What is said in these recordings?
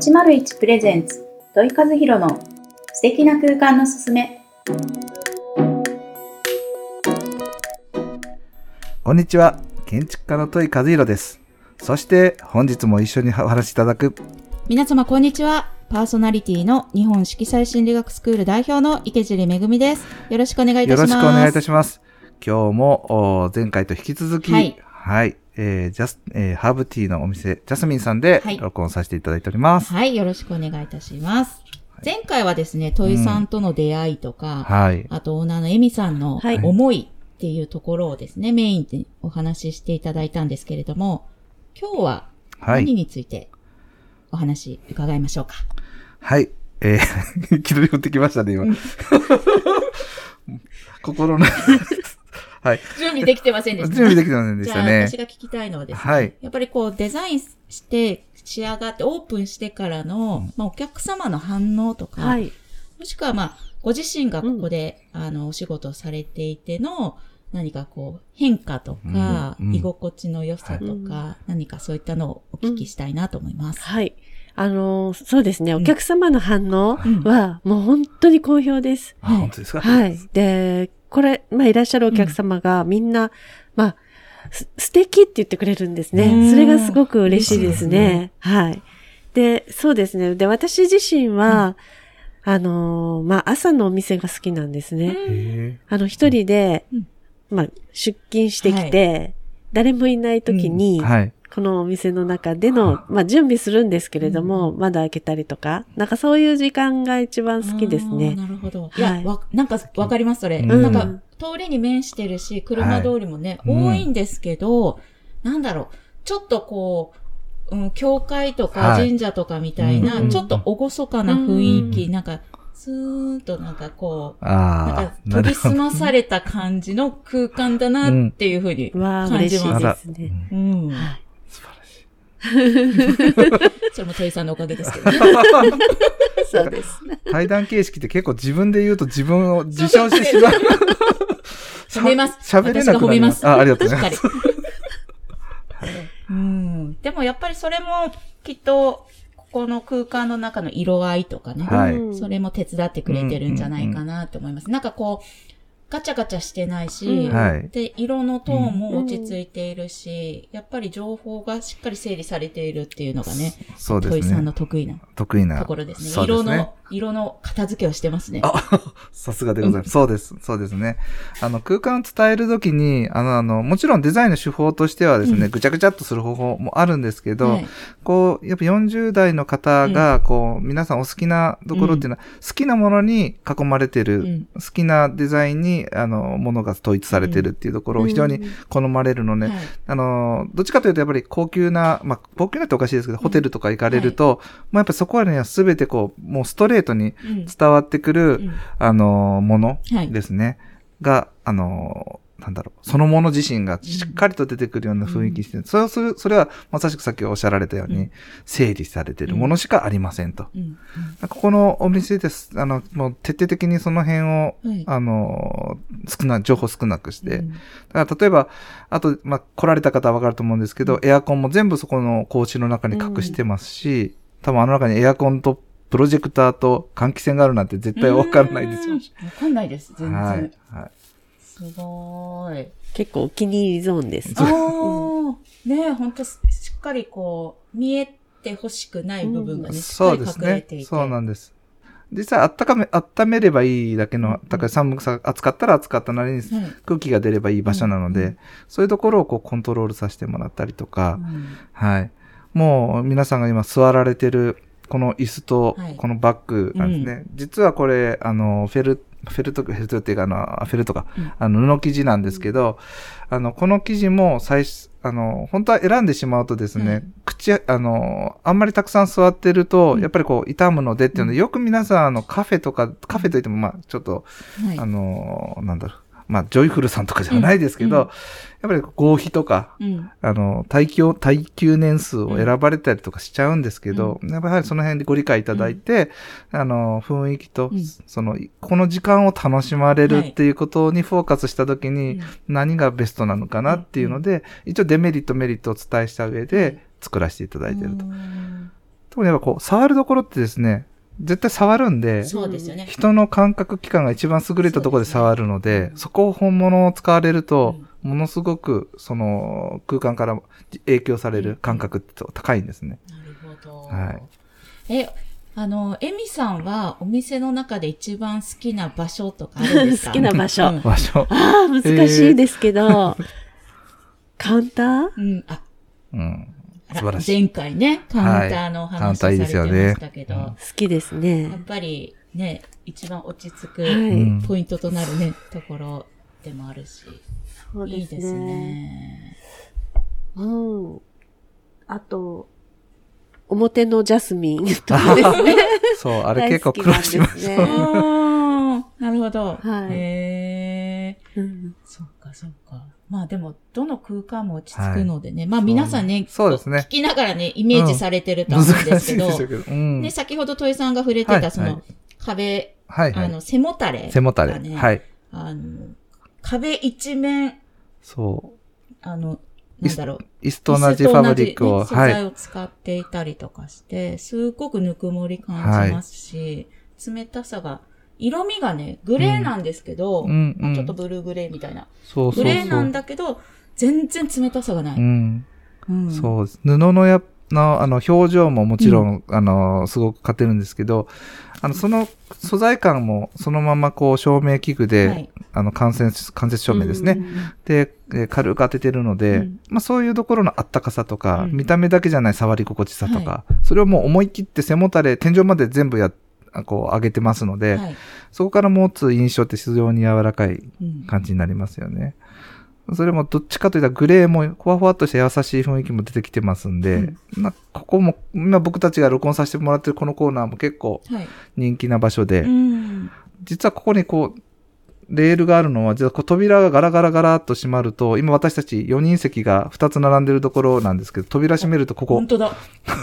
801プレゼンツ土井和弘の素敵な空間のすすめこんにちは。建築家の戸井和弘です。そして本日も一緒にお話しいただく皆様こんにちは。パーソナリティの日本色彩心理学スクール代表の池尻めぐみです。よろしくお願いいたよします。ろしくお願いいたします。今日もお前回と引き続き、はいはい、えージャス、えーハーブティーのお店、ジャスミンさんではい録音させていただいております。はい、よろしくお願いいたします。前回はですね、戸井さんとの出会いとか、はい。あとオーナーのエミさんのはい思いっていうところをですね、メインでお話ししていただいたんですけれども、今日ははい何についてお話伺いましょうか？はい。えー、いきなり降ってきましたね、今。心の、はい。準備できてませんでした。準備できてませんでしたねじゃあ私。が聞きたいのはですね、はい。やっぱりこうデザインして仕上がってオープンしてからの、まあ、お客様の反応とか、はいもしくはまあご自身がここで、あのお仕事をされていての何かこう変化とか、うんうん居心地の良さとか、何かそういったのをお聞きしたいなと思います。はい。あのーそうですね。んお客様の反応うんは、もう本当に好評です。あ、本当ですか？はい。で、これ、まあ、いらっしゃるお客様がみんな、まあ、す素敵って言ってくれるんですうんね。それがすごく嬉しいです嬉しいですね。はい。で、そうですね。で、私自身は、あのーまあ、朝のお店が好きなんですね。へあの、一人でうん、まあ、出勤してきて、誰もいない時に、ーはい。このお店の中での、まあ準備するんですけれども、窓開けたりとか、なんかそういう時間が一番好きですね。なるほど。はいいや、わなんかわかります、それ。うんなんか、通りに面してるし、車通りもね、はい多いんですけど、なんだろう、ちょっとこう、うん、教会とかはい神社とかみたいな、うんちょっと厳かな雰囲気、うんなんか、スーンとなんかこう、なんあかあ、研ぎ澄まされた感じの空間だなっていうふうに感じ嬉しいます。ですね。うん。はい。それも鳥さんのおかげですけど。そうです。対談形式って結構自分で言うと自分を自称してしまう。褒めます。しゃ喋れなくなります。あ、ありがとうございます。でもやっぱりそれもきっと、ここの空間の中の色合いとかね。はいうんそれも手伝ってくれてるんじゃないかなと思います。なんかこう、ガチャガチャしてないし。で、色のトーンも落ち着いているし、やっぱり情報がしっかり整理されているっていうのがね、そうですねトイさんの。得意な得意な。ところですね。すね色の、色の片付けをしてますね。あ、さすがでございます。そうです。そうですね。あの、空間を伝えるときに、あの、あの、もちろんデザインの手法としてはですね、うんぐちゃぐちゃっとする方法もあるんですけど、はいこう、やっぱ40代の方が、こう、皆さんお好きなところっていうのは、好きなものに囲まれてる、うん好きなデザインに、あの、ものが統一されてるっていうところを非常に好まれるので、はい。あの、どっちかというとやっぱり高級な、まあ、高級なっておかしいですけど、ホテルとか行かれると、まあ、やっぱそこはね、すべてこう、もうストレートにうん。伝わってくる、うん。あの、ものはいですね。が、あの、なんだろう、そのもの自身がしっかりと出てくるような雰囲気して、それは、それは、まさしくさっきおっしゃられたように、うん整理されているものしかありませんと。うんここのお店です。あの、もう徹底的にその辺を、あの、少な、情報少なくして、うんだから例えば、あと、まあ、来られた方はわかると思うんですけど、エアコンも全部そこの格子の中に隠してますし、多分あの中にエアコンとプロジェクターと換気扇があるなんて絶対わかんないですよ。うんわかんないです、全然。はい。はい。すごーい。結構お気に入りゾーンです。ああ、ねえ、ほんとしっかりこう、見えて欲しくない部分がね、しっそかりうですね隠れていて。。そうなんです。実際、あったかめ、温めればいいだけの、だから寒さ、暑かったら暑かったなりにはい空気が出ればいい場所なので、うんそういうところをこうコントロールさせてもらったりとか、うんはい。もう皆さんが今座られてるこの椅子とはいこのバッグなんですね。実はこれ、あの、フェル、フェルト、フェルトっていうか、あの、フェルトか、うん。あの、布生地なんですけど、あの、この生地も最初、あの、本当は選んでしまうとですね、はい口、あの、あんまりたくさん座ってると、うん。やっぱりこう、傷むのでっていうので、うん。よく皆さん、あの、カフェとか、カフェといっても、まあ、ちょっと、はい。あの、なんだろう、まあ、ジョイフルさんとかじゃないですけど、うん。うんやっぱり合皮とか、うん。あの、耐久、耐久年数を選ばれたりとかしちゃうんですけど、やっぱりその辺でご理解いただいて、あの、雰囲気と、うん。その、この時間を楽しまれるっていうことにフォーカスしたときに、何がベストなのかなっていうので、一応デメリット、メリットをお伝えした上で作らせていただいていると。うん。特にやっぱこう、触るところってですね、絶対触るんで、そうですよね。人の感覚器官が一番優れたところで触るので、そこを本物を使われると、ものすごく、その、空間から影響される感覚って高いんですね。なるほど。はい。え、あの、エミさんはお店の中で一番好きな場所とかあるんですか？好きな場所うん場所。ああ、難しいですけど、カウンター？うん、あ、うん。素晴らしい。前回ね、カウンターのはいカウンタ話されてーいいですよねましたけど、うん好きですやねっ。ぱりね、一番落ち着くポイントとなるね、ところでもあるし、そういいですね。うん。あと、表のジャスミンとかですね。そう、あれ結構苦労しました。なんですねあーなるほど。はいへーうんそっかそっか。まあでも、どの空間も落ち着くのでね。まあ皆さんね、そうですね聞きながらね、イメージされてると思うん難ですけど、しいで。うん。で、先ほど戸井さんが触れてた、その、はいはい壁、はいはい。あの、背もたれ、背もたれ。ねはい。あの、壁一面、そう。あの、なんだろう。椅子と同じファブリックを、ね素はい。材を使っていたりとかして、すごくぬくもり感じますし、冷たさが、色味がね、グレーなんですけど、うんうんちょっとブルーグレーみたいな。そうそう。グレーなんだけど、全然冷たさがない。うん。うんそうです。布のや、の、あの、表情ももちろん、あの、すごく勝てるんですけど、あの、その素材感もそのままこう、照明器具で、はいあの、間接、間接照明ですね。で、えー軽く当ててるので、うんまあそういうところのあったかさとか、うん見た目だけじゃない触り心地さとか、それをもう思い切って背もたれ、天井まで全部や、あこう上げてますので、はい。そこから持つ印象って非常に柔らかいうん感じになりますよね。それもどっちかといったらグレーもふわふわっとした優しい雰囲気も出てきてますんで、まあここも、今僕たちが録音させてもらってるこのコーナーも結構はい。人気な場所で、うん。実はここにこう、レールがあるのは、実はこう扉がガラガラガラっと閉まると、今私たち4人席が2つ並んでるところなんですけど、扉閉めるとここ本、当だ。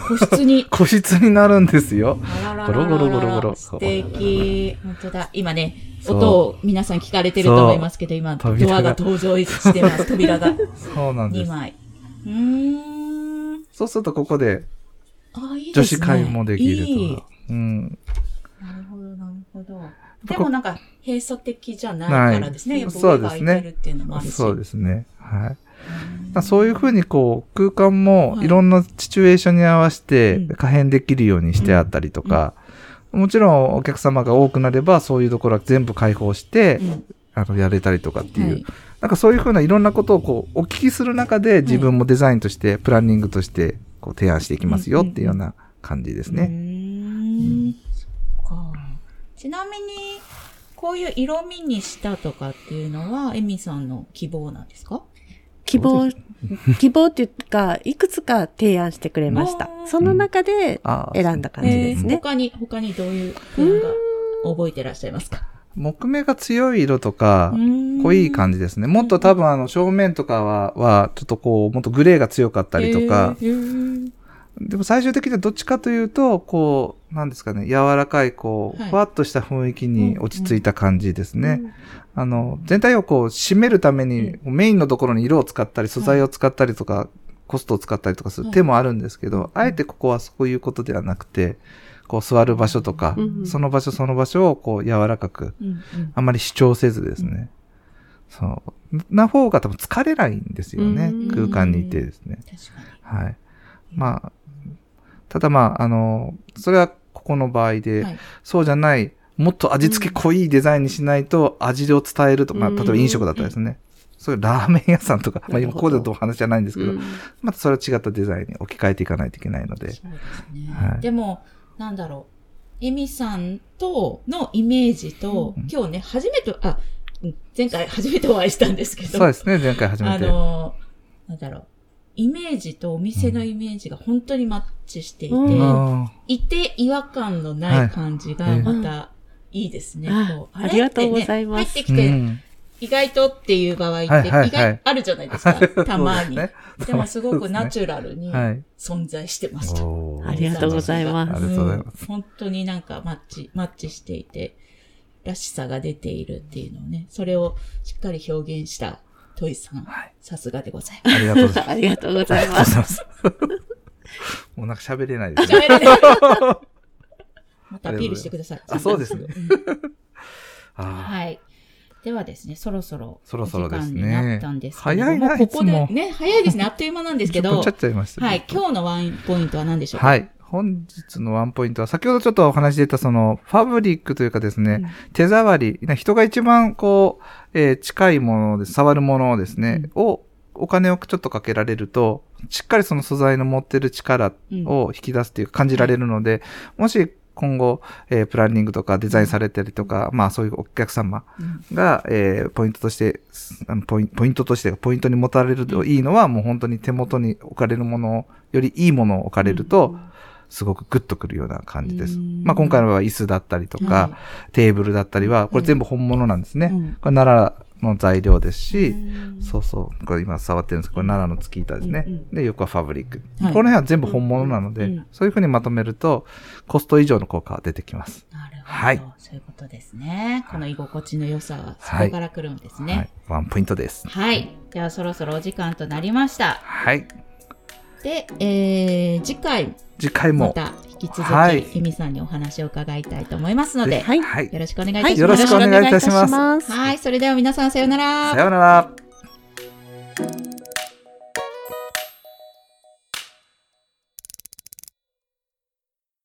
個室に。個室になるんですよ。ゴロゴロゴロゴロ素敵。本当だ。今ね、音を皆さん聞かれてると思いますけど、今、ド扉がアが登場してます。扉がそうなんで2す。枚。うーん。そうするとここで女。子会もできるといいか。うん。なるほど、なるほど。こでもなんか、閉鎖的じゃないからですね。やっぱそうですね。上が空いてるっていうのもあるし。そうですね。はい。そういうふうにこう空間もはい。いろんなシチュエーションに合わせてうん。可変できるようにしてあったりとか、もちろんお客様が多くなればそういうところは全部開放して、うん。あのやれたりとかっていう、はい。なんかそういうふうないろんなことをこうお聞きする中で自分もデザインとしてプランニングとしてこう提案していきますよっていうような感じですうね。ちなみに、こういう色味にしたとかっていうのは、エミさんの希望なんですか？希望、希望っていうか、いくつか提案してくれました。その中で選んだ感じですね。えー他に、他にどういうプランが覚えてらっしゃいますか？木目が強い色とか、濃濃い感じですね。もっと多分あの正面とかは、はちょっとこう、もっとグレーが強かったりとか、えーでも最終的にはどっちかというと、こう、なんですかね、柔らかい、こう、はいふわっとした雰囲気に落ち着いた感じですね。あの、全体をこう、締めるために、メインのところに色を使ったり、素材を使ったりとか、コストを使ったりとかする手もあるんですけど、あえてここはそういうことではなくて、こう、座る場所とか、うんその場所その場所をこう、柔らかく、うんうんあまり主張せずですね。そう。な方が多分疲れないんですよねうん。空間にいてですね。はい。まあ、ただまあ、あの、それはここの場合で、に。はい。そうじゃない、もっと味付け濃いデザインにしないと味を伝えるとか、うん例えば飲食だったらですね。そういうラーメン屋さんとか、まあ今ここでどう話じゃないんですけど、うんまたそれは違ったデザインに置き換えていかないといけないので。そうですね。はいでも、なんだろう。エミさんとのイメージと、うん今日ね、初めて、あ、うん前回初めてお会いしたんですけど、そうですね、前回初めあて。の、なんだろう。イメージとお店のイメージが本当にマッチしていて、いて違和感のない感じがはい。またいいですね。あこうありがとうございます。入ってきーて、うん。意外とっていう場合って、意外あるじゃないですか。たまに。でもすごくナチュラルにはい。存在してました。ありがとうございます。ありがとうございます。ん。本当になんかマッチ、マッチしていて、らしさが出ているっていうのをね、それをしっかり表現したトイさん、はいさすがでございます。ありがとうございます。ありがとうございます。もうなんか喋れないですね。喋れない。またアピールしてください。あそうですねはい。ではですね、そろそろ、そろそろですねお時間になったんです早いないここね、早いですね、あっという間なんですけ10分ど、ちゃっちゃいましたねはい、今日のワンポイントは何でしょうか？はい。本日のワンポイントは、先ほどちょっとお話し出たその、ファブリックというかですね、手触り、人が一番こう、えー近いものです、触るものをですね、を、お金をちょっとかけられると、しっかりその素材の持ってる力を引き出すというか感じられるので、もし今後、えープランニングとかデザインされたりとか、まあそういうお客様うん。が、えーポイントとして、あのポインポイントとして、ポイントに持たれるといいのは、もう本当に手元に置かれるものを、よりいいものを置かれると、すごくグッとくるような感じです。うんまあ今回の場合は椅子だったりとか、はテーブルだったりは、これ全部本物なんですね。うんこれ奈良の材料ですし、うんそうそう。これ今触ってるんですけど、これ奈良の月板ですね。うんうんで、横はファブリック。はいこの辺は全部本物なので、うんそういうふうにまとめると、コスト以上の効果が出てきます。なるほど。はいそういうことですね。この居心地の良さはそこから来るんですはいね。。ワンポイントです。はい。ではそろそろお時間となりました。はい。で、えー、次回次回も。また引き続き、はいエミさんにお話を伺いたいと思いますので、はいはい。よろしくお願いいたはい。します。よろしくお願いいたしますよろしくお願いいたしますはい、それでは皆さんさようならさようなら。